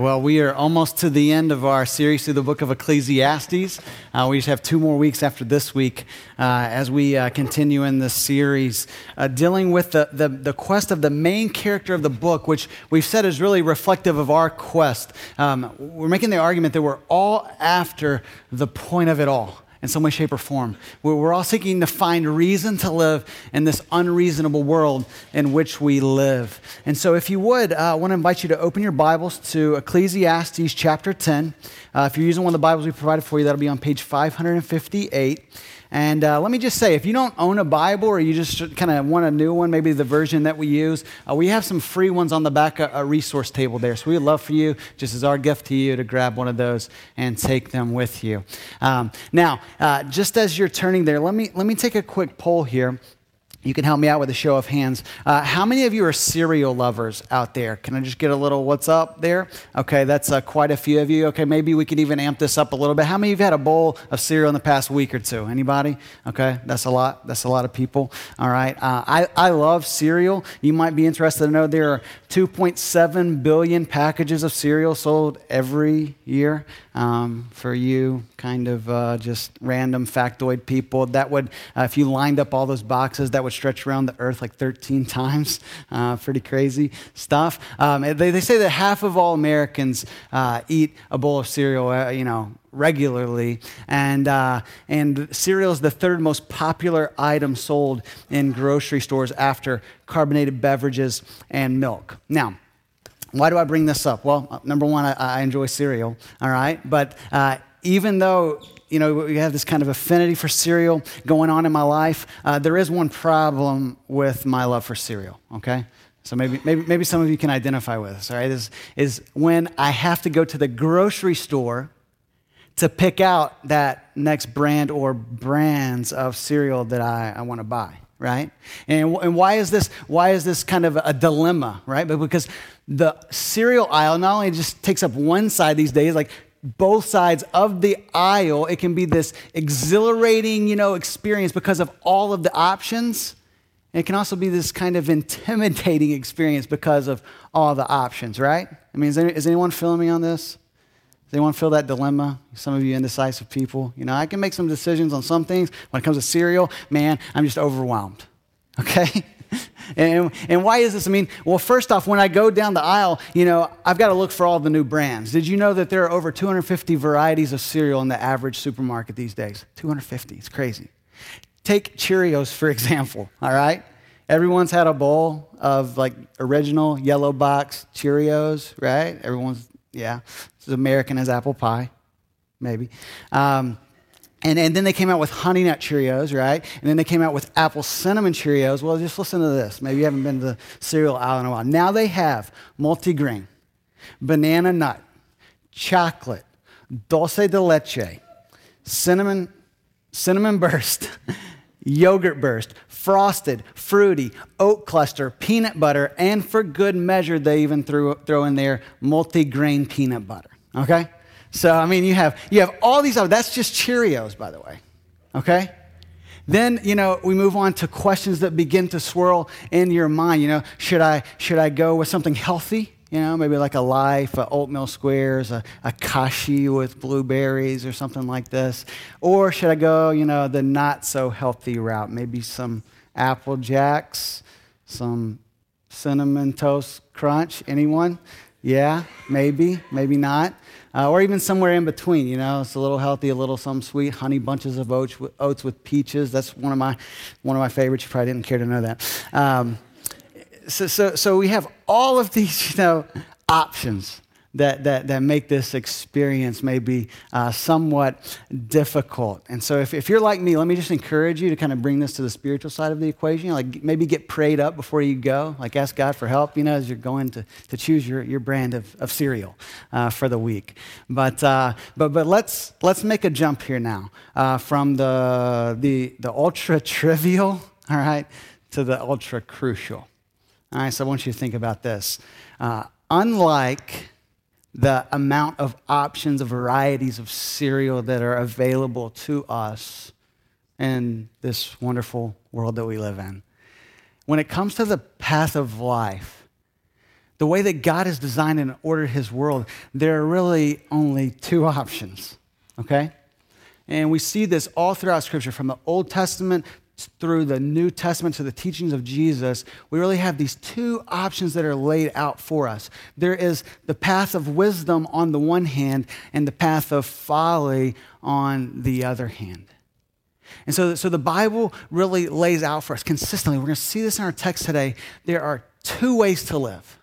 Well, we are almost to the end of our series through the book of Ecclesiastes. Uh, we just have two more weeks after this week uh, as we uh, continue in this series, uh, dealing with the, the, the, quest of the main character of the book, which we've said is really reflective of our quest. Um, we're making the argument that we're all after the point of it all in some way, shape, or form. We're all seeking to find reason to live in this unreasonable world in which we live. And so, if you would, uh, I want to invite you to open your Bibles to Ecclesiastes chapter 10. Uh, if you're using one of the Bibles we provided for you, that'll be on page 558. And uh, let me just say, if you don't own a Bible or you just kind of want a new one, maybe the version that we use, uh, we have some free ones on the back of a resource table there. So we'd love for you, just as our gift to you, to grab one of those and take them with you. Um, now, uh, just as you're turning there, let me, let me take a quick poll here. You can help me out with a show of hands. Uh, how many of you are cereal lovers out there? Can I just get a little what's up there? Okay, that's uh, quite a few of you. Okay, maybe we could even amp this up a little bit. How many of you have had a bowl of cereal in the past week or two? Anybody? Okay, that's a lot. That's a lot of people. All right. Uh, I, I love cereal. You might be interested to know there are 2.7 billion packages of cereal sold every year. Um, for you, kind of uh, just random factoid people, that would, uh, if you lined up all those boxes, that would stretch around the earth like 13 times. Uh, pretty crazy stuff. Um, they, they say that half of all Americans uh, eat a bowl of cereal, uh, you know, regularly. And, uh, and cereal is the third most popular item sold in grocery stores after carbonated beverages and milk. Now, why do I bring this up? Well, number one, I, I enjoy cereal, all right? But uh, even though you know, we have this kind of affinity for cereal going on in my life. Uh, there is one problem with my love for cereal, okay? So maybe, maybe, maybe some of you can identify with this, all right? Is, is when I have to go to the grocery store to pick out that next brand or brands of cereal that I, I want to buy, right? And, and why is this, why is this kind of a dilemma, right? But because the cereal aisle not only just takes up one side these days, like both sides of the aisle, it can be this exhilarating, you know, experience because of all of the options. It can also be this kind of intimidating experience because of all the options, right? I mean, is, there, is anyone feeling me on this? Does anyone feel that dilemma? Some of you indecisive people. You know, I can make some decisions on some things. When it comes to cereal, man, I'm just overwhelmed. Okay? And, and why is this? I mean, well, first off, when I go down the aisle, you know, I've got to look for all the new brands. Did you know that there are over 250 varieties of cereal in the average supermarket these days? 250. It's crazy. Take Cheerios, for example, all right? Everyone's had a bowl of like original yellow box Cheerios, right? Everyone's, yeah. It's as American as apple pie, maybe. Um, and, and then they came out with Honey Nut Cheerios, right? And then they came out with Apple Cinnamon Cheerios. Well, just listen to this. Maybe you haven't been to the cereal aisle in a while. Now they have multigrain, banana nut, chocolate, dulce de leche, cinnamon, cinnamon burst, yogurt burst, frosted, fruity, oat cluster, peanut butter, and for good measure, they even threw, throw in there multigrain peanut butter. Okay? So, I mean, you have, you have all these, other that's just Cheerios, by the way. Okay? Then, you know, we move on to questions that begin to swirl in your mind. You know, should I, should I go with something healthy? You know, maybe like a life, a oatmeal squares, a, a kashi with blueberries or something like this. Or should I go, you know, the not so healthy route? Maybe some Apple Jacks, some cinnamon toast crunch. Anyone? Yeah, maybe, maybe not uh, or even somewhere in between. You know, it's a little healthy, a little some sweet, honey bunches of oats with, oats with peaches. That's one of my one of my favorites. You probably didn't care to know that. Um, so, so, so we have all of these, you know, options that, that, that make this experience maybe uh, somewhat difficult. And so, if, if you're like me, let me just encourage you to kind of bring this to the spiritual side of the equation. Like maybe get prayed up before you go. Like ask God for help, you know, as you're going to, to choose your, your brand of, of cereal uh, for the week. But, uh, but, but let's, let's make a jump here now uh, from the, the, the ultra trivial, all right, to the ultra crucial. All right, so I want you to think about this. Uh, unlike the amount of options, of varieties of cereal that are available to us in this wonderful world that we live in. When it comes to the path of life, the way that God has designed and ordered his world, there are really only two options, okay? And we see this all throughout Scripture, from the Old Testament through the New Testament to the teachings of Jesus. We really have these two options that are laid out for us. There is the path of wisdom on the one hand, and the path of folly on the other hand. And so, so the Bible really lays out for us consistently. We're going to see this in our text today. There are two ways to live.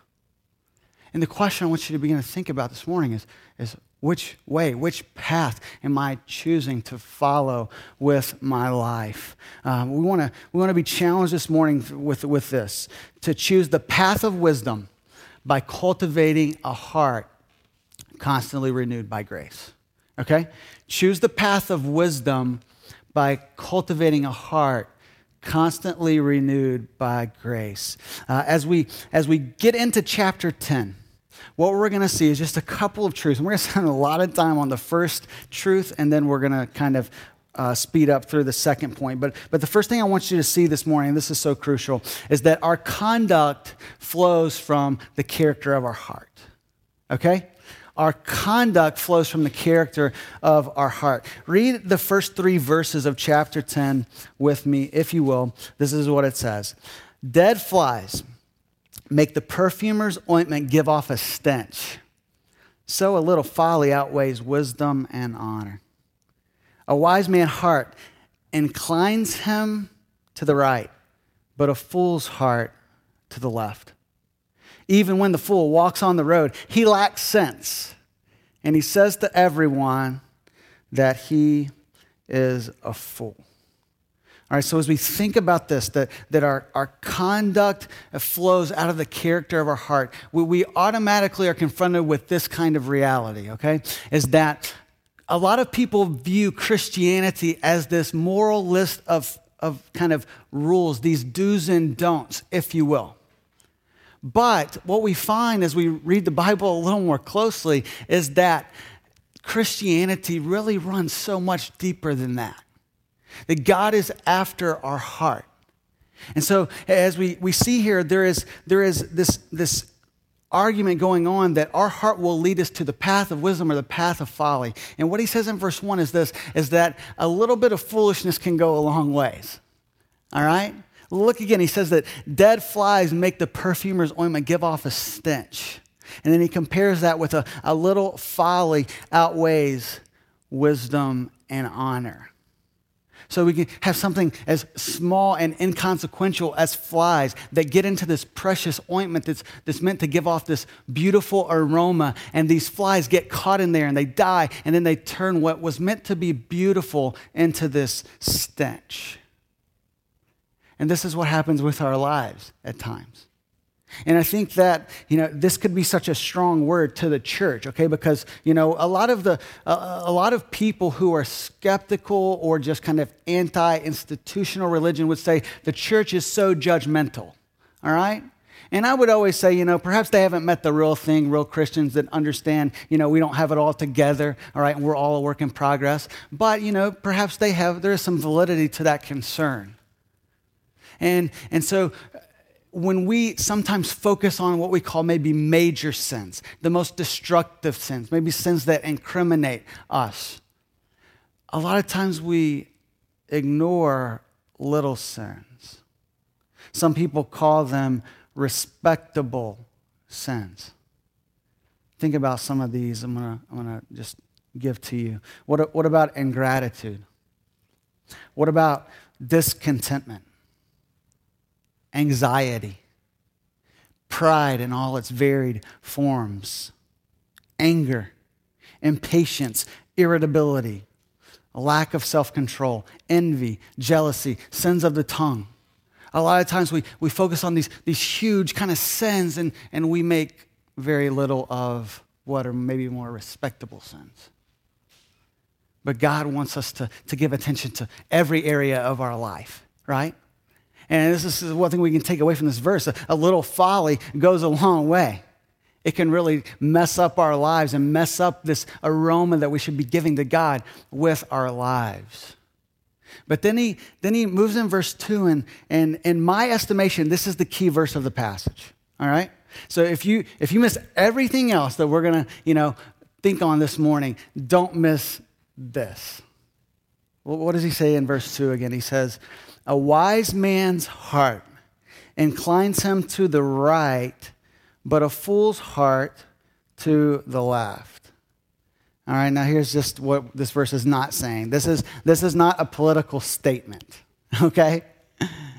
And the question I want you to begin to think about this morning is, is which way, which path am I choosing to follow with my life? Um, we want to we wanna be challenged this morning with, with this to choose the path of wisdom by cultivating a heart constantly renewed by grace. Okay? Choose the path of wisdom by cultivating a heart constantly renewed by grace. Uh, as, we, as we get into chapter 10, what we're going to see is just a couple of truths. We're going to spend a lot of time on the first truth, and then we're going to kind of uh, speed up through the second point. But, but the first thing I want you to see this morning, this is so crucial, is that our conduct flows from the character of our heart. Okay? Our conduct flows from the character of our heart. Read the first three verses of chapter 10 with me, if you will. This is what it says Dead flies make the perfumer's ointment give off a stench. So a little folly outweighs wisdom and honor. A wise man's heart inclines him to the right, but a fool's heart to the left. Even when the fool walks on the road, he lacks sense. And he says to everyone that he is a fool. All right, so as we think about this, that, that our, our conduct flows out of the character of our heart, we, we automatically are confronted with this kind of reality, okay? Is that a lot of people view Christianity as this moral list of, of kind of rules, these do's and don'ts, if you will. But what we find as we read the Bible a little more closely is that Christianity really runs so much deeper than that. That God is after our heart. And so, as we, we see here, there is, there is this, this argument going on that our heart will lead us to the path of wisdom or the path of folly. And what he says in verse 1 is this is that a little bit of foolishness can go a long ways. All right? Look again, he says that dead flies make the perfumer's ointment give off a stench. And then he compares that with a, a little folly outweighs wisdom and honor. So we can have something as small and inconsequential as flies that get into this precious ointment that's, that's meant to give off this beautiful aroma. And these flies get caught in there and they die. And then they turn what was meant to be beautiful into this stench. And this is what happens with our lives at times. And I think that, you know, this could be such a strong word to the church, okay? Because, you know, a lot of the, uh, a lot of people who are skeptical or just kind of anti-institutional religion would say the church is so judgmental, all right? And I would always say, you know, perhaps they haven't met the real thing, real Christians that understand, you know, we don't have it all together, all right, and we're all a work in progress. But, you know, perhaps they have, there is some validity to that concern. And, and so when we sometimes focus on what we call maybe major sins, the most destructive sins, maybe sins that incriminate us, a lot of times we ignore little sins. Some people call them respectable sins. Think about some of these. I'm going to I'm gonna just give to you. What, what about ingratitude? What about discontentment? Anxiety, pride in all its varied forms, anger, impatience, irritability, a lack of self control, envy, jealousy, sins of the tongue. A lot of times we, we focus on these, these huge kind of sins and, and we make very little of what are maybe more respectable sins. But God wants us to, to give attention to every area of our life, right? And this is one thing we can take away from this verse. A, little folly goes a long way. It can really mess up our lives and mess up this aroma that we should be giving to God with our lives. But then he, then he moves in verse 2, and, and in my estimation, this is the key verse of the passage. All right? So if you if you miss everything else that we're gonna, you know, think on this morning, don't miss this. Well, what does he say in verse 2 again? He says, A wise man's heart inclines him to the right, but a fool's heart to the left. All right, now here's just what this verse is not saying. This is, this is not a political statement, okay?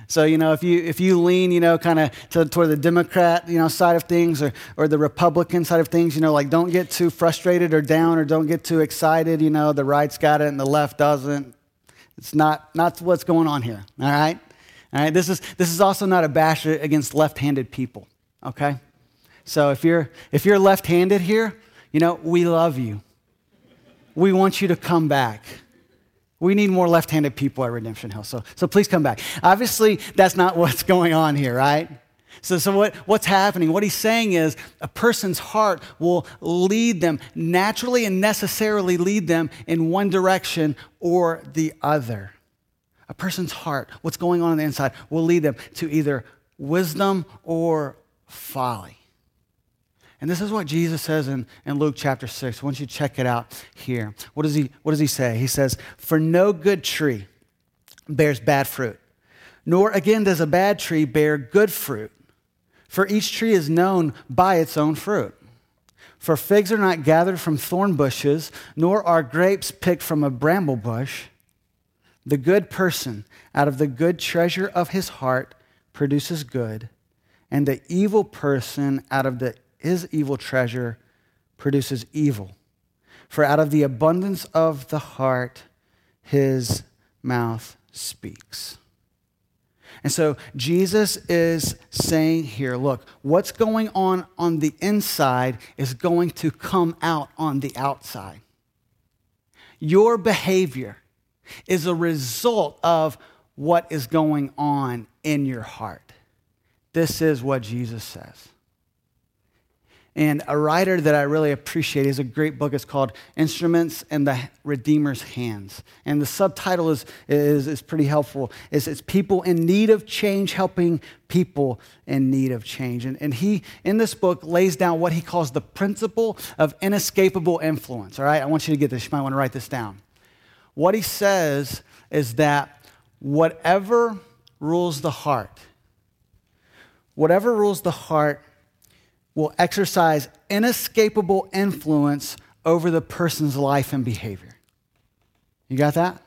So, you know, if you, if you lean, you know, kind of to, toward the Democrat, you know, side of things or, or the Republican side of things, you know, like don't get too frustrated or down or don't get too excited. You know, the right's got it and the left doesn't. It's not, not what's going on here, all right? All right, this is, this is also not a bash against left-handed people, okay? So if you're, if you're left-handed here, you know, we love you. We want you to come back. We need more left handed people at Redemption Hill. So, so please come back. Obviously, that's not what's going on here, right? So, so what, what's happening? What he's saying is a person's heart will lead them, naturally and necessarily lead them in one direction or the other. A person's heart, what's going on on the inside, will lead them to either wisdom or folly. And this is what Jesus says in, in Luke chapter 6. Once you check it out here, what does, he, what does he say? He says, For no good tree bears bad fruit, nor again does a bad tree bear good fruit. For each tree is known by its own fruit. For figs are not gathered from thorn bushes, nor are grapes picked from a bramble bush. The good person out of the good treasure of his heart produces good, and the evil person out of the his evil treasure produces evil. For out of the abundance of the heart, his mouth speaks. And so Jesus is saying here look, what's going on on the inside is going to come out on the outside. Your behavior is a result of what is going on in your heart. This is what Jesus says. And a writer that I really appreciate is a great book. It's called Instruments in the Redeemer's Hands. And the subtitle is, is, is pretty helpful. It's, it's People in Need of Change Helping People in Need of Change. And, and he, in this book, lays down what he calls the principle of inescapable influence. All right, I want you to get this. You might want to write this down. What he says is that whatever rules the heart, whatever rules the heart will exercise inescapable influence over the person's life and behavior. You got that?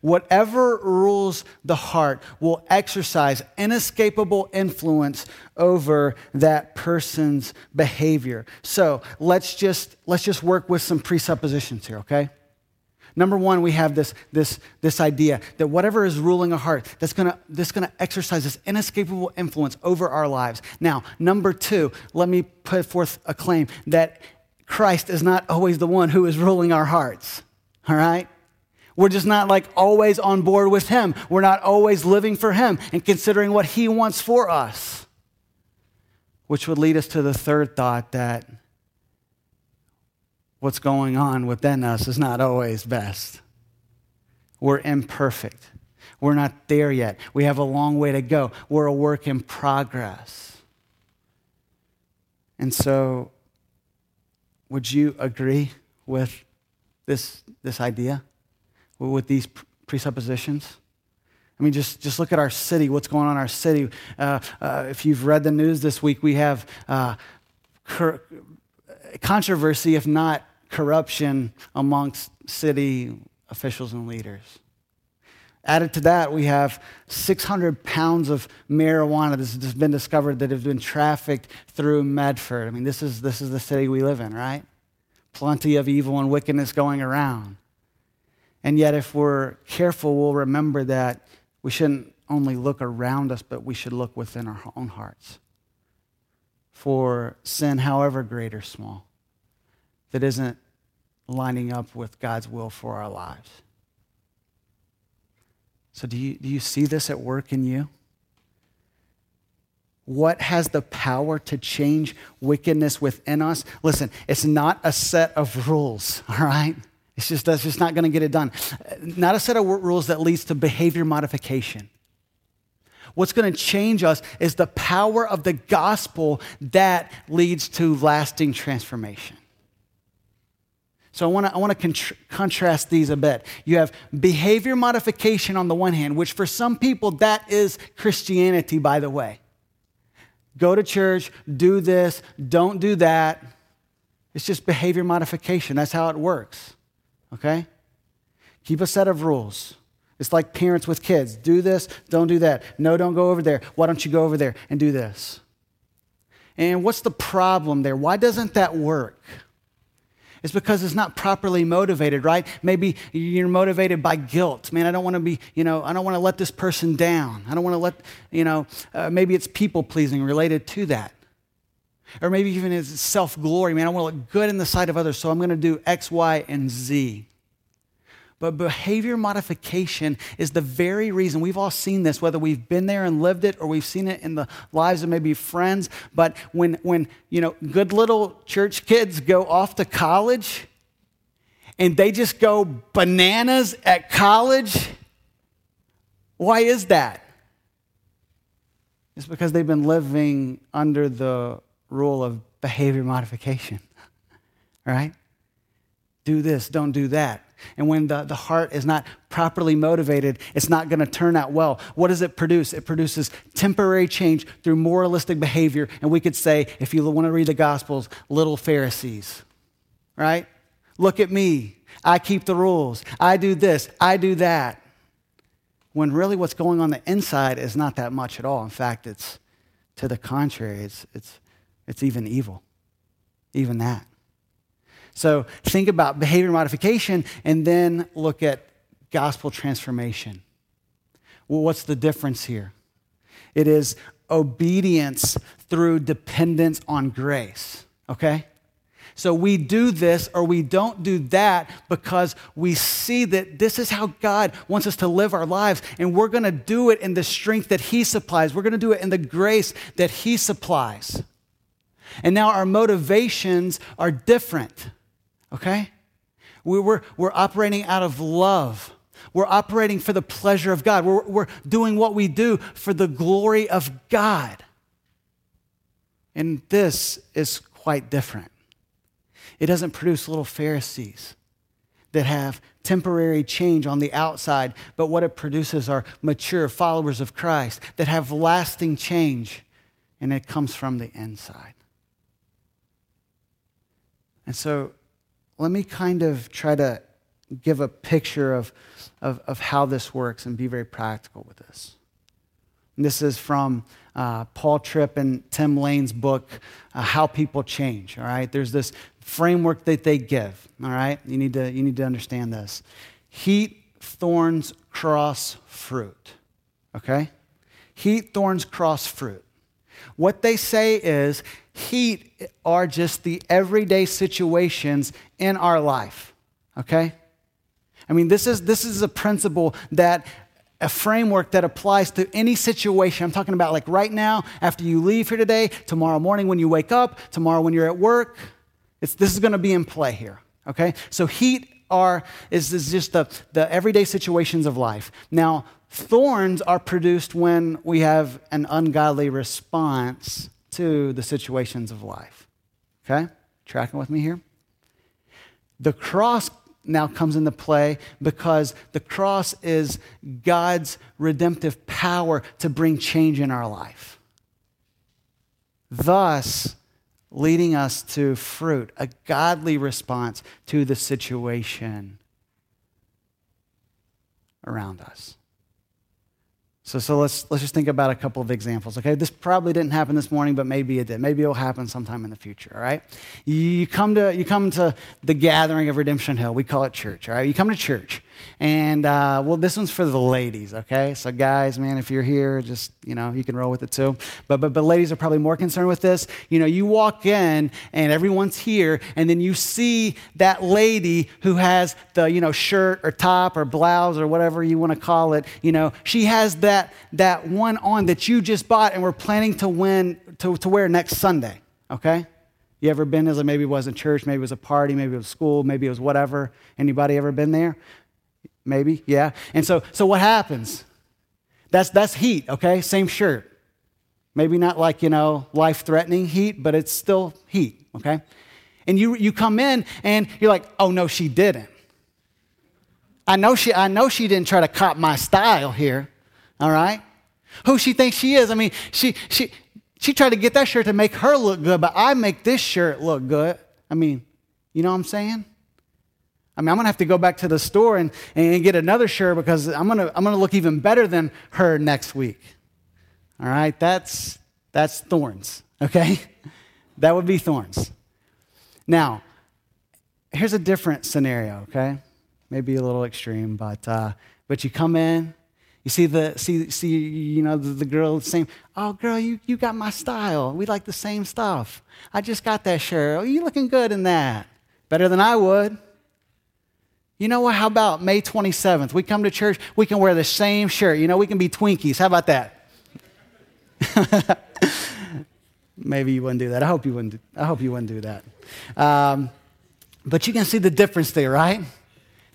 Whatever rules the heart will exercise inescapable influence over that person's behavior. So let's just, let's just work with some presuppositions here, okay? Number one, we have this, this, this idea that whatever is ruling our heart, that's gonna, that's gonna exercise this inescapable influence over our lives. Now, number two, let me put forth a claim that Christ is not always the one who is ruling our hearts, all right? We're just not like always on board with Him. We're not always living for Him and considering what He wants for us. Which would lead us to the third thought that what's going on within us is not always best. We're imperfect. We're not there yet. We have a long way to go. We're a work in progress. And so, would you agree with this, this idea, with these presuppositions? I mean, just, just look at our city, what's going on in our city. Uh, uh, if you've read the news this week, we have uh, controversy, if not corruption, amongst city officials and leaders. Added to that, we have 600 pounds of marijuana that has been discovered that have been trafficked through Medford. I mean, this is, this is the city we live in, right? Plenty of evil and wickedness going around. And yet, if we're careful, we'll remember that we shouldn't only look around us, but we should look within our own hearts. For sin, however great or small, that isn't lining up with God's will for our lives. So, do you, do you see this at work in you? What has the power to change wickedness within us? Listen, it's not a set of rules, all right? It's just, that's just not going to get it done. Not a set of rules that leads to behavior modification. What's going to change us is the power of the gospel that leads to lasting transformation. So I want to I want to contr- contrast these a bit. You have behavior modification on the one hand, which for some people that is Christianity by the way. Go to church, do this, don't do that. It's just behavior modification. That's how it works. Okay? Keep a set of rules. It's like parents with kids. Do this, don't do that. No, don't go over there. Why don't you go over there and do this? And what's the problem there? Why doesn't that work? It's because it's not properly motivated, right? Maybe you're motivated by guilt. Man, I don't want to be, you know, I don't want to let this person down. I don't want to let, you know, uh, maybe it's people pleasing related to that. Or maybe even it's self glory. Man, I want to look good in the sight of others, so I'm going to do X, Y, and Z. But behavior modification is the very reason we've all seen this, whether we've been there and lived it or we've seen it in the lives of maybe friends. But when, when you know, good little church kids go off to college and they just go bananas at college, why is that? It's because they've been living under the rule of behavior modification, right? Do this, don't do that. And when the, the heart is not properly motivated, it's not going to turn out well. What does it produce? It produces temporary change through moralistic behavior. And we could say, if you want to read the Gospels, little Pharisees, right? Look at me. I keep the rules. I do this. I do that. When really what's going on the inside is not that much at all. In fact, it's to the contrary, it's, it's, it's even evil. Even that. So think about behavior modification and then look at gospel transformation. Well, what's the difference here? It is obedience through dependence on grace, okay? So we do this or we don't do that because we see that this is how God wants us to live our lives. And we're to do it in the strength that He supplies. We're to do it in the grace that He supplies. And now our motivations are different okay? We, we're, we're operating out of love. We're operating for the pleasure of God. We're, we're doing what we do for the glory of God. And this is quite different. It doesn't produce little Pharisees that have temporary change on the outside, but what it produces are mature followers of Christ that have lasting change, and it comes from the inside. And so let me kind of try to give a picture of, of, of how this works and be very practical with this. And this is from uh, Paul Tripp and Tim Lane's book, uh, How People Change. All right, there's this framework that they give. All right, you need to, you need to understand this. Heat, thorns, cross, fruit. Okay? Heat, thorns, cross, fruit. What they say is heat are just the everyday situations in our life, okay? I mean, this is, this is a principle that a framework that applies to any situation. I'm talking about like right now, after you leave here today, tomorrow morning when you wake up, tomorrow when you're at work. It's, this is going to be in play here, okay? So heat are is, is just the, the everyday situations of life. Now, thorns are produced when we have an ungodly response to the situations of life. Okay? Tracking with me here? The cross now comes into play because the cross is God's redemptive power to bring change in our life. Thus, leading us to fruit, a godly response to the situation around us. So, so let's, let's just think about a couple of examples, okay? This probably didn't happen this morning, but maybe it did. Maybe it'll happen sometime in the future, all right? You come to, you come to the gathering of Redemption Hill. We call it church, all right? You come to church. And, uh, well, this one's for the ladies, okay? So, guys, man, if you're here, just, you know, you can roll with it too. But, but, but ladies are probably more concerned with this. You know, you walk in and everyone's here, and then you see that lady who has the, you know, shirt or top or blouse or whatever you want to call it, you know, she has that, that one on that you just bought and we're planning to win, to, to wear next Sunday, okay? You ever been as a maybe it was in church, maybe it was a party, maybe it was school, maybe it was whatever. Anybody ever been there? Maybe, yeah. And so, so what happens? That's, that's heat, okay? Same shirt. Maybe not like, you know, life threatening heat, but it's still heat, okay? And you, you come in and you're like, oh no, she didn't. I know she, I know she didn't try to cop my style here, all right? Who she thinks she is. I mean, she, she, she tried to get that shirt to make her look good, but I make this shirt look good. I mean, you know what I'm saying? I mean, I'm gonna have to go back to the store and, and get another shirt because I'm gonna, I'm gonna look even better than her next week. All right, that's, that's thorns, okay? That would be thorns. Now, here's a different scenario, okay? Maybe a little extreme, but, uh, but you come in, you see the see see you know the, the girl saying, "Oh, girl, you you got my style. We like the same stuff. I just got that shirt. Oh, you looking good in that. Better than I would." You know what? How about May 27th? We come to church, we can wear the same shirt. You know, we can be Twinkies. How about that? Maybe you wouldn't do that. I hope you wouldn't. I hope you wouldn't do that. Um, but you can see the difference there, right?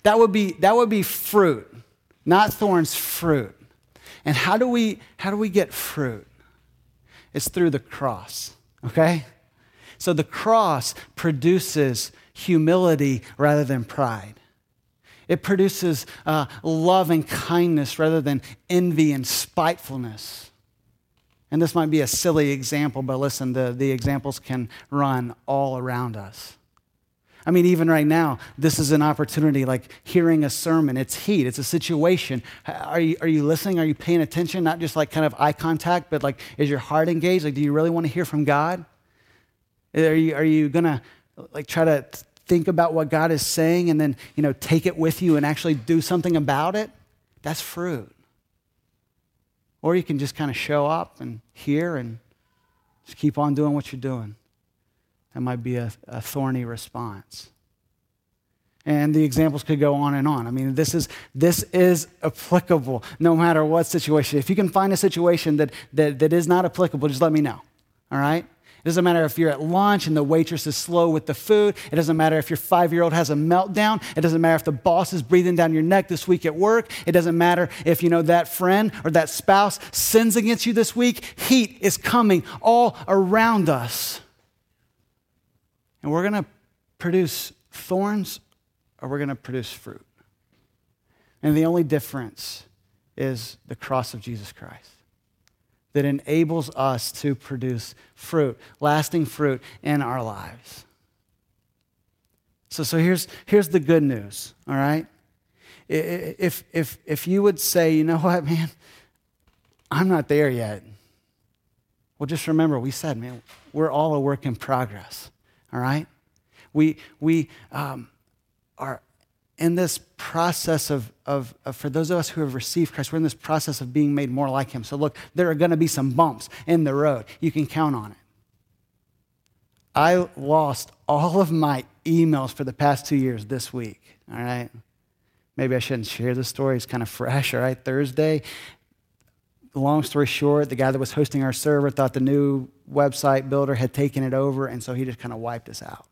That would be that would be fruit not thorns, fruit. And how do we how do we get fruit? It's through the cross, okay? So the cross produces humility rather than pride. It produces uh, love and kindness rather than envy and spitefulness. And this might be a silly example, but listen, the, the examples can run all around us. I mean, even right now, this is an opportunity like hearing a sermon. It's heat, it's a situation. Are you, are you listening? Are you paying attention? Not just like kind of eye contact, but like, is your heart engaged? Like, do you really want to hear from God? Are you, are you going to like try to think about what God is saying and then, you know, take it with you and actually do something about it? That's fruit. Or you can just kind of show up and hear and just keep on doing what you're doing. That might be a, a thorny response. And the examples could go on and on. I mean, this is, this is applicable no matter what situation. If you can find a situation that, that, that is not applicable, just let me know. All right? It doesn't matter if you're at lunch and the waitress is slow with the food. It doesn't matter if your five year old has a meltdown. It doesn't matter if the boss is breathing down your neck this week at work. It doesn't matter if you know that friend or that spouse sins against you this week. Heat is coming all around us. And we're going to produce thorns or we're going to produce fruit. And the only difference is the cross of Jesus Christ that enables us to produce fruit, lasting fruit in our lives. So, so here's, here's the good news, all right? If, if, if you would say, you know what, man, I'm not there yet. Well, just remember, we said, man, we're all a work in progress all right? We, we um, are in this process of, of, of, for those of us who have received Christ, we're in this process of being made more like Him. So, look, there are going to be some bumps in the road. You can count on it. I lost all of my emails for the past two years this week, all right? Maybe I shouldn't share the story. It's kind of fresh, all right? Thursday, long story short, the guy that was hosting our server thought the new website builder had taken it over, and so he just kind of wiped us out.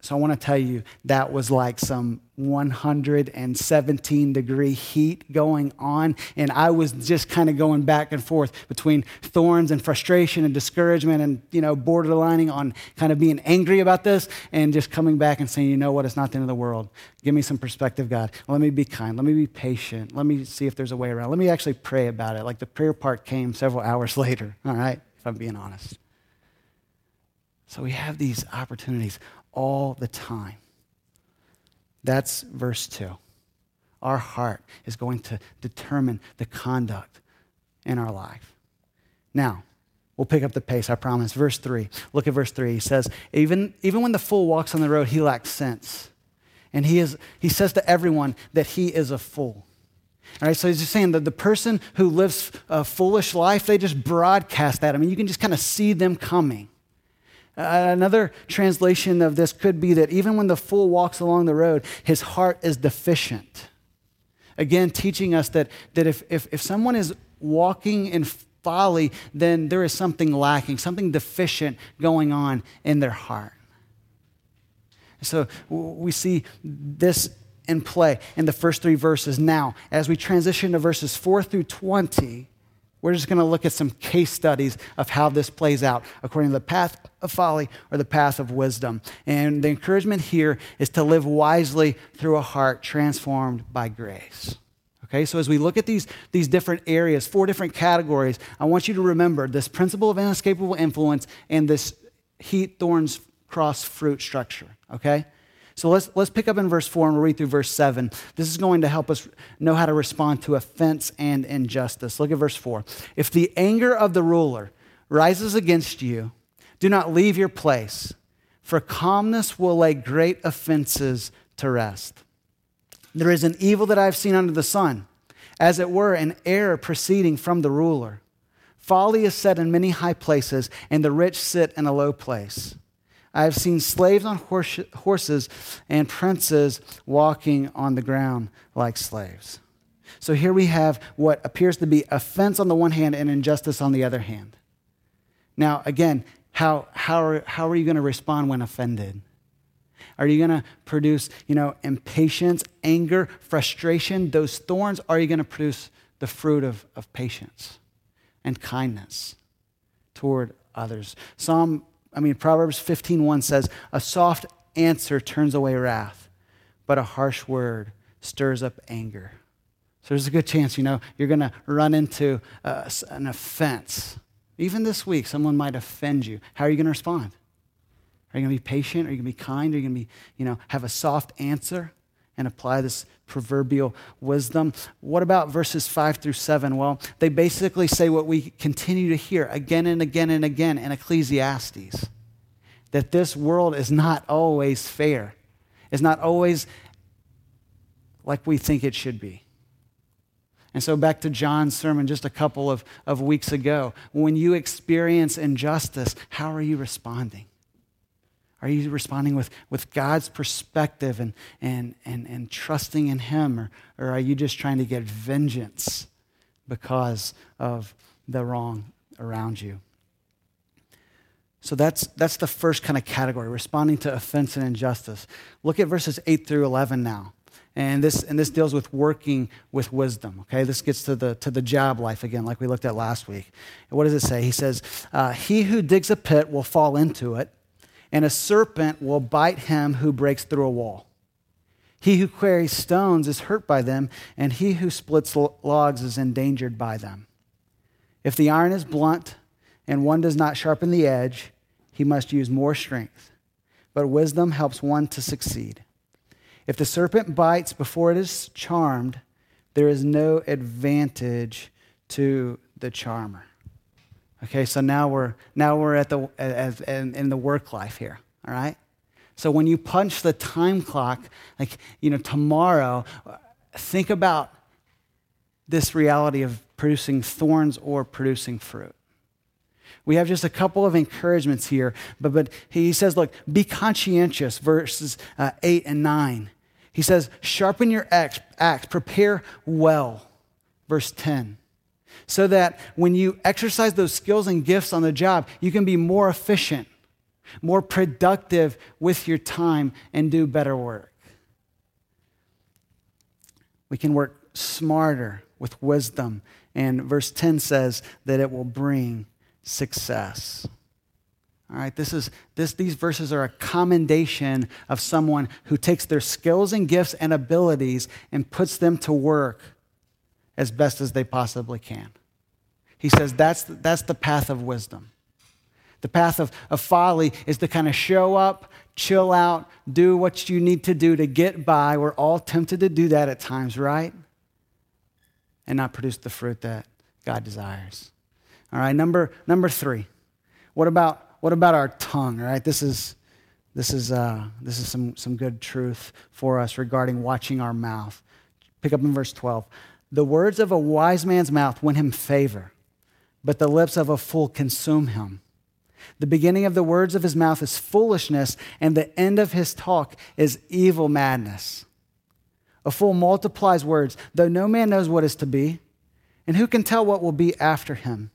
So I want to tell you that was like some 117 degree heat going on. And I was just kind of going back and forth between thorns and frustration and discouragement and, you know, borderlining on kind of being angry about this and just coming back and saying, you know what, it's not the end of the world. Give me some perspective, God. Let me be kind. Let me be patient. Let me see if there's a way around. Let me actually pray about it. Like the prayer part came several hours later, all right, if I'm being honest. So we have these opportunities all the time. That's verse 2. Our heart is going to determine the conduct in our life. Now, we'll pick up the pace, I promise. Verse 3. Look at verse 3. He says, Even, even when the fool walks on the road, he lacks sense. And he, is, he says to everyone that he is a fool. All right, so he's just saying that the person who lives a foolish life, they just broadcast that. I mean, you can just kind of see them coming. Another translation of this could be that even when the fool walks along the road, his heart is deficient. Again, teaching us that, that if, if, if someone is walking in folly, then there is something lacking, something deficient going on in their heart. So we see this in play in the first three verses. Now, as we transition to verses 4 through 20, we're just going to look at some case studies of how this plays out according to the path of folly or the path of wisdom. And the encouragement here is to live wisely through a heart transformed by grace. Okay, so as we look at these, these different areas, four different categories, I want you to remember this principle of inescapable influence and this heat, thorns, cross, fruit structure. Okay? So let's, let's pick up in verse 4 and we'll read through verse 7. This is going to help us know how to respond to offense and injustice. Look at verse 4. If the anger of the ruler rises against you, do not leave your place, for calmness will lay great offenses to rest. There is an evil that I have seen under the sun, as it were, an error proceeding from the ruler. Folly is set in many high places, and the rich sit in a low place. I have seen slaves on horse, horses and princes walking on the ground like slaves. So here we have what appears to be offense on the one hand and injustice on the other hand. Now, again, how, how, are, how are you going to respond when offended? Are you going to produce, you know, impatience, anger, frustration, those thorns? Are you going to produce the fruit of, of patience and kindness toward others? Psalm I mean, Proverbs 15:1 says, "A soft answer turns away wrath, but a harsh word stirs up anger." So there's a good chance, you know, you're going to run into uh, an offense. Even this week, someone might offend you. How are you going to respond? Are you going to be patient? Are you going to be kind? Are you going to be, you know, have a soft answer and apply this proverbial wisdom? What about verses 5 through 7? Well, they basically say what we continue to hear again and again and again in Ecclesiastes that this world is not always fair, it's not always like we think it should be. And so, back to John's sermon just a couple of, of weeks ago. When you experience injustice, how are you responding? Are you responding with, with God's perspective and, and, and, and trusting in Him? Or, or are you just trying to get vengeance because of the wrong around you? So that's, that's the first kind of category, responding to offense and injustice. Look at verses 8 through 11 now. And this, and this deals with working with wisdom. Okay, this gets to the, to the job life again, like we looked at last week. And what does it say? He says, uh, He who digs a pit will fall into it and a serpent will bite him who breaks through a wall. He who carries stones is hurt by them, and he who splits logs is endangered by them. If the iron is blunt and one does not sharpen the edge, he must use more strength. But wisdom helps one to succeed. If the serpent bites before it is charmed, there is no advantage to the charmer. Okay, so now we're now we're at the as, in, in the work life here. All right. So when you punch the time clock, like you know tomorrow, think about this reality of producing thorns or producing fruit. We have just a couple of encouragements here, but, but he says, look, be conscientious, verses uh, 8 and 9. He says, sharpen your axe, axe, prepare well, verse 10 so that when you exercise those skills and gifts on the job, you can be more efficient, more productive with your time, and do better work. We can work smarter with wisdom. And verse 10 says that it will bring success. All right, this is this these verses are a commendation of someone who takes their skills and gifts and abilities and puts them to work as best as they possibly can. He says that's, that's the path of wisdom. The path of, of folly is to kind of show up, chill out, do what you need to do to get by. We're all tempted to do that at times, right? And not produce the fruit that God desires. All right, number, number three. What about, what about our tongue? All right, this is, this is, uh, this is some, some good truth for us regarding watching our mouth. Pick up in verse 12. The words of a wise man's mouth win him favor, but the lips of a fool consume him. The beginning of the words of his mouth is foolishness, and the end of his talk is evil madness. A fool multiplies words, though no man knows what is to be, and who can tell what will be after him?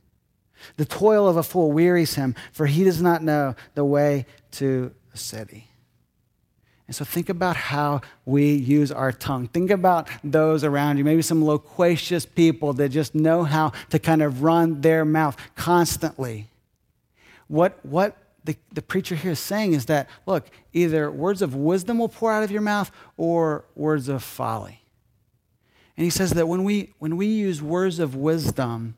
The toil of a fool wearies him, for he does not know the way to a city. And so think about how we use our tongue. Think about those around you, maybe some loquacious people that just know how to kind of run their mouth constantly. What, what the, the preacher here is saying is that, look, either words of wisdom will pour out of your mouth or words of folly. And he says that when we, when we use words of wisdom,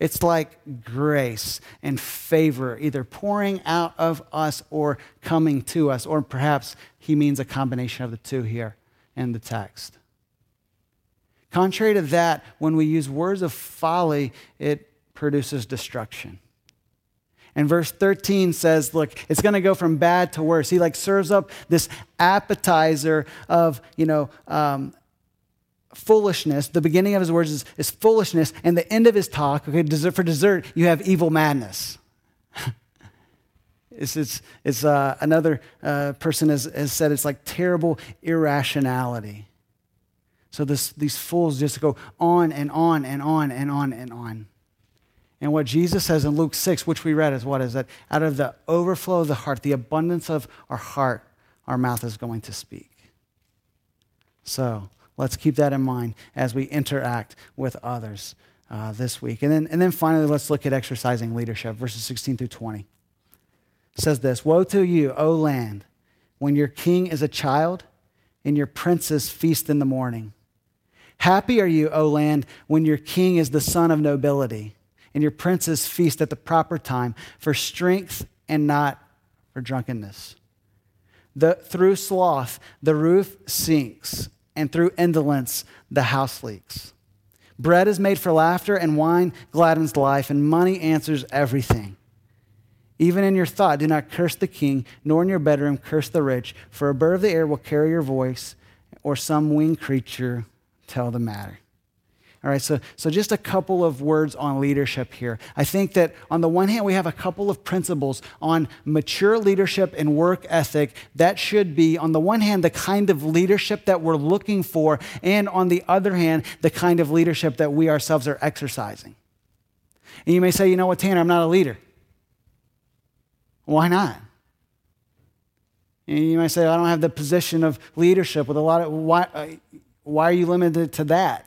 it's like grace and favor, either pouring out of us or coming to us, or perhaps he means a combination of the two here in the text. Contrary to that, when we use words of folly, it produces destruction. And verse 13 says, look, it's going to go from bad to worse. He like serves up this appetizer of, you know, um, foolishness. The beginning of his words is, is, foolishness, and the end of his talk, okay, for dessert, you have evil madness. it's, it's, it's uh, another uh, person has, has said it's like terrible irrationality. So this, these fools just go on and on and on and on and on. And what Jesus says in Luke 6, which we read, is what is that out of the overflow of the heart, the abundance of our heart, our mouth is going to speak. So let's keep that in mind as we interact with others uh, this week. And then, and then finally, let's look at exercising leadership, verses 16 through 20. It says this Woe to you, O land, when your king is a child and your princes feast in the morning. Happy are you, O land, when your king is the son of nobility and your princes feast at the proper time for strength and not for drunkenness. The, through sloth, the roof sinks, and through indolence, the house leaks. Bread is made for laughter, and wine gladdens life, and money answers everything. Even in your thought, do not curse the king, nor in your bedroom curse the rich, for a bird of the air will carry your voice, or some winged creature tell the matter. All right, so, so just a couple of words on leadership here. I think that on the one hand, we have a couple of principles on mature leadership and work ethic. That should be, on the one hand, the kind of leadership that we're looking for, and on the other hand, the kind of leadership that we ourselves are exercising. And you may say, you know what, Tanner, I'm not a leader. Why not? And you might say, I don't have the position of leadership with a lot of, why, uh, why are you limited to that?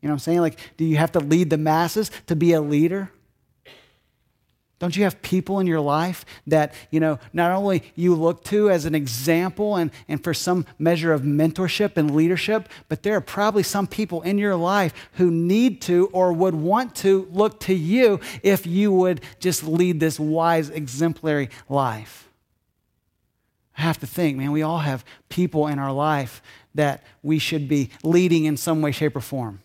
You know what I'm saying? Like, do you have to lead the masses to be a leader? Don't you have people in your life that, you know, not only you look to as an example and, and for some measure of mentorship and leadership, but there are probably some people in your life who need to or would want to look to you if you would just lead this wise, exemplary life. I have to think, man, we all have people in our life that we should be leading in some way, shape, or form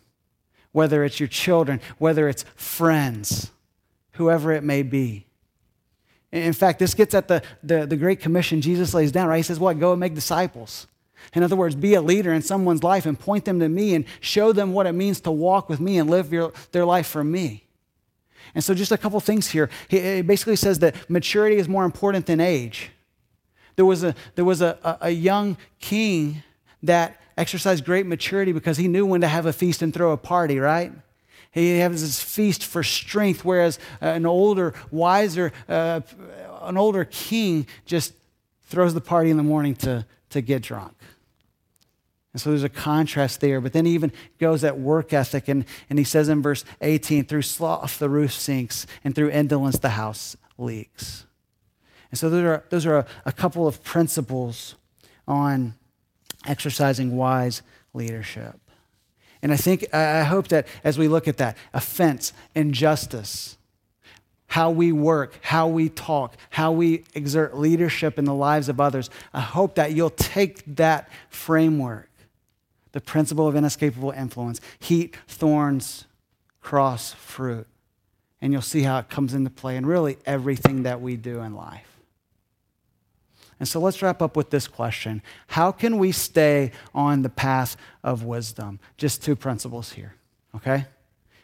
whether it's your children, whether it's friends, whoever it may be. In fact, this gets at the, the, the Great Commission Jesus lays down, right? He says, What? Go and make disciples. In other words, be a leader in someone's life and point them to me and show them what it means to walk with me and live your, their life for me. And so, just a couple things here. He basically says that maturity is more important than age. There was a, there was a, a, a young king that exercised great maturity because he knew when to have a feast and throw a party, right? He has this feast for strength, whereas an older, wiser, uh, an older king just throws the party in the morning to, to get drunk. And so there's a contrast there. But then he even goes at work ethic, and, and he says in verse 18, through sloth the roof sinks, and through indolence the house leaks. And so those are, those are a, a couple of principles on exercising wise leadership. And I think, I hope that as we look at that, offense, injustice, how we work, how we talk, how we exert leadership in the lives of others, I hope that you'll take that framework, the principle of inescapable influence, heat, thorns, cross, fruit, and you'll see how it comes into play in really everything that we do in life. And so let's wrap up with this question How can we stay on the path of wisdom? Just two principles here, okay?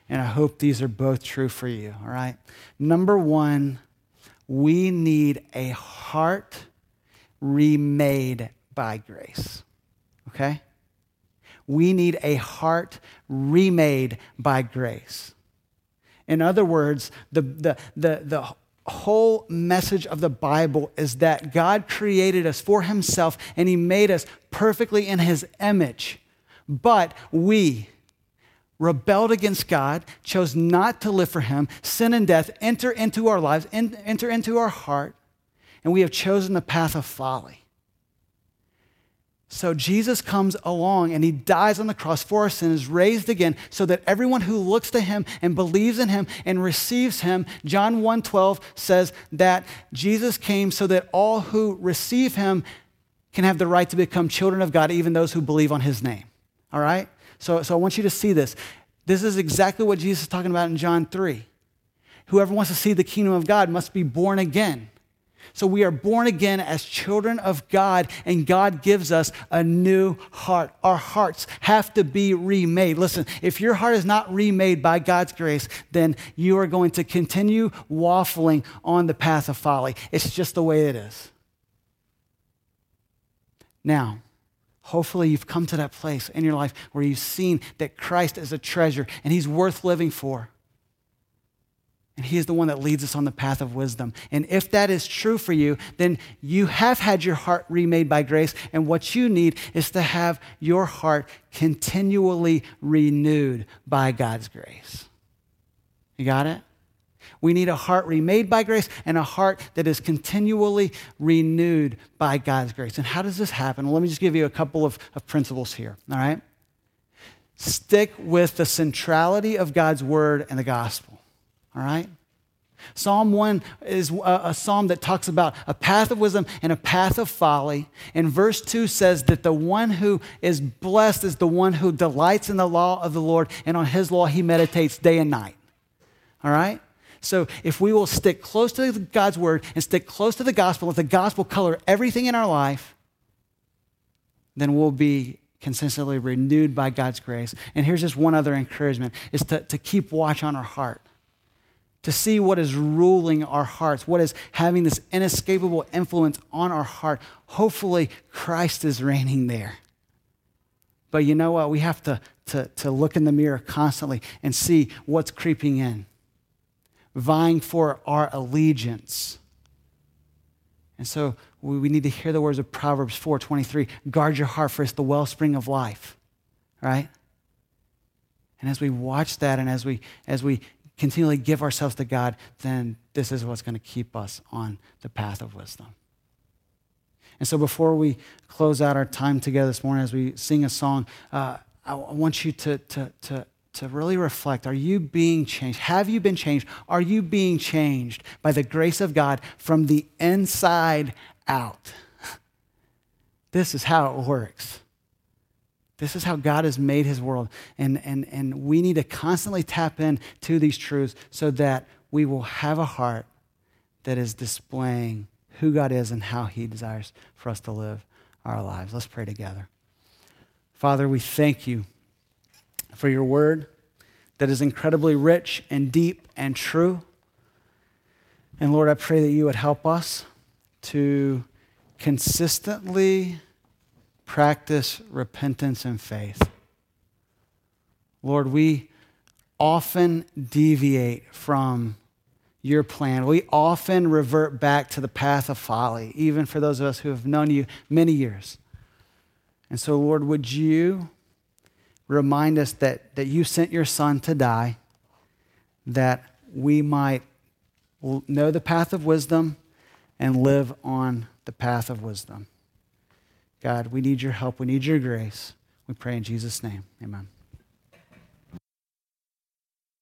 And I hope these are both true for you, all right? Number one, we need a heart remade by grace, okay? We need a heart remade by grace. In other words, the, the, the, the whole message of the Bible is that God created us for himself and he made us perfectly in his image. But we rebelled against God, chose not to live for him, sin and death enter into our lives, enter into our heart, and we have chosen the path of folly. So Jesus comes along and he dies on the cross for us and is raised again, so that everyone who looks to him and believes in him and receives him, John 1:12 says that Jesus came so that all who receive him can have the right to become children of God, even those who believe on his name. All right? So, so I want you to see this. This is exactly what Jesus is talking about in John 3. Whoever wants to see the kingdom of God must be born again. So we are born again as children of God, and God gives us a new heart. Our hearts have to be remade. Listen, if your heart is not remade by God's grace, then you are going to continue waffling on the path of folly. It's just the way it is. Now, hopefully you've come to that place in your life where you've seen that Christ is a treasure and he's worth living for. And He is the one that leads us on the path of wisdom. And if that is true for you, then you have had your heart remade by grace. And what you need is to have your heart continually renewed by God's grace. You got it? We need a heart remade by grace and a heart that is continually renewed by God's grace. And how does this happen? Well, let me just give you a couple of, of principles here, all right? Stick with the centrality of God's word and the gospel. All right? Psalm 1 is a, uh, a, psalm that talks about a path of wisdom and a path of folly. And verse 2 says that the one who is blessed is the one who delights in the law of the Lord, and on his law he meditates day and night. All right? So if we will stick close to God's word and stick close to the gospel, let the gospel color everything in our life, then we'll be consistently renewed by God's grace. And here's just one other encouragement is to, to keep watch on our heart to see what is ruling our hearts, what is having this inescapable influence on our heart. Hopefully, Christ is reigning there. But you know what? We have to, to, to look in the mirror constantly and see what's creeping in, vying for our allegiance. And so we, we need to hear the words of Proverbs 4:23. Guard your heart, for it's the wellspring of life. Right? And as we watch that and as we as we continually give ourselves to God, then this is what's going to keep us on the path of wisdom. And so before we close out our time together this morning as we sing a song, uh, I want you to, to, to, to really reflect. Are you being changed? Have you been changed? Are you being changed by the grace of God from the inside out? This is how it works. This is how God has made his world. And, and, and we need to constantly tap in to these truths so that we will have a heart that is displaying who God is and how he desires for us to live our lives. Let's pray together. Father, we thank you for your word that is incredibly rich and deep and true. And Lord, I pray that you would help us to consistently practice repentance and faith. Lord, we often deviate from your plan. We often revert back to the path of folly, even for those of us who have known you many years. And so, Lord, would you remind us that, that you sent your Son to die, that we might know the path of wisdom and live on the path of wisdom. God, we need your help. We need your grace. We pray in Jesus' name. Amen.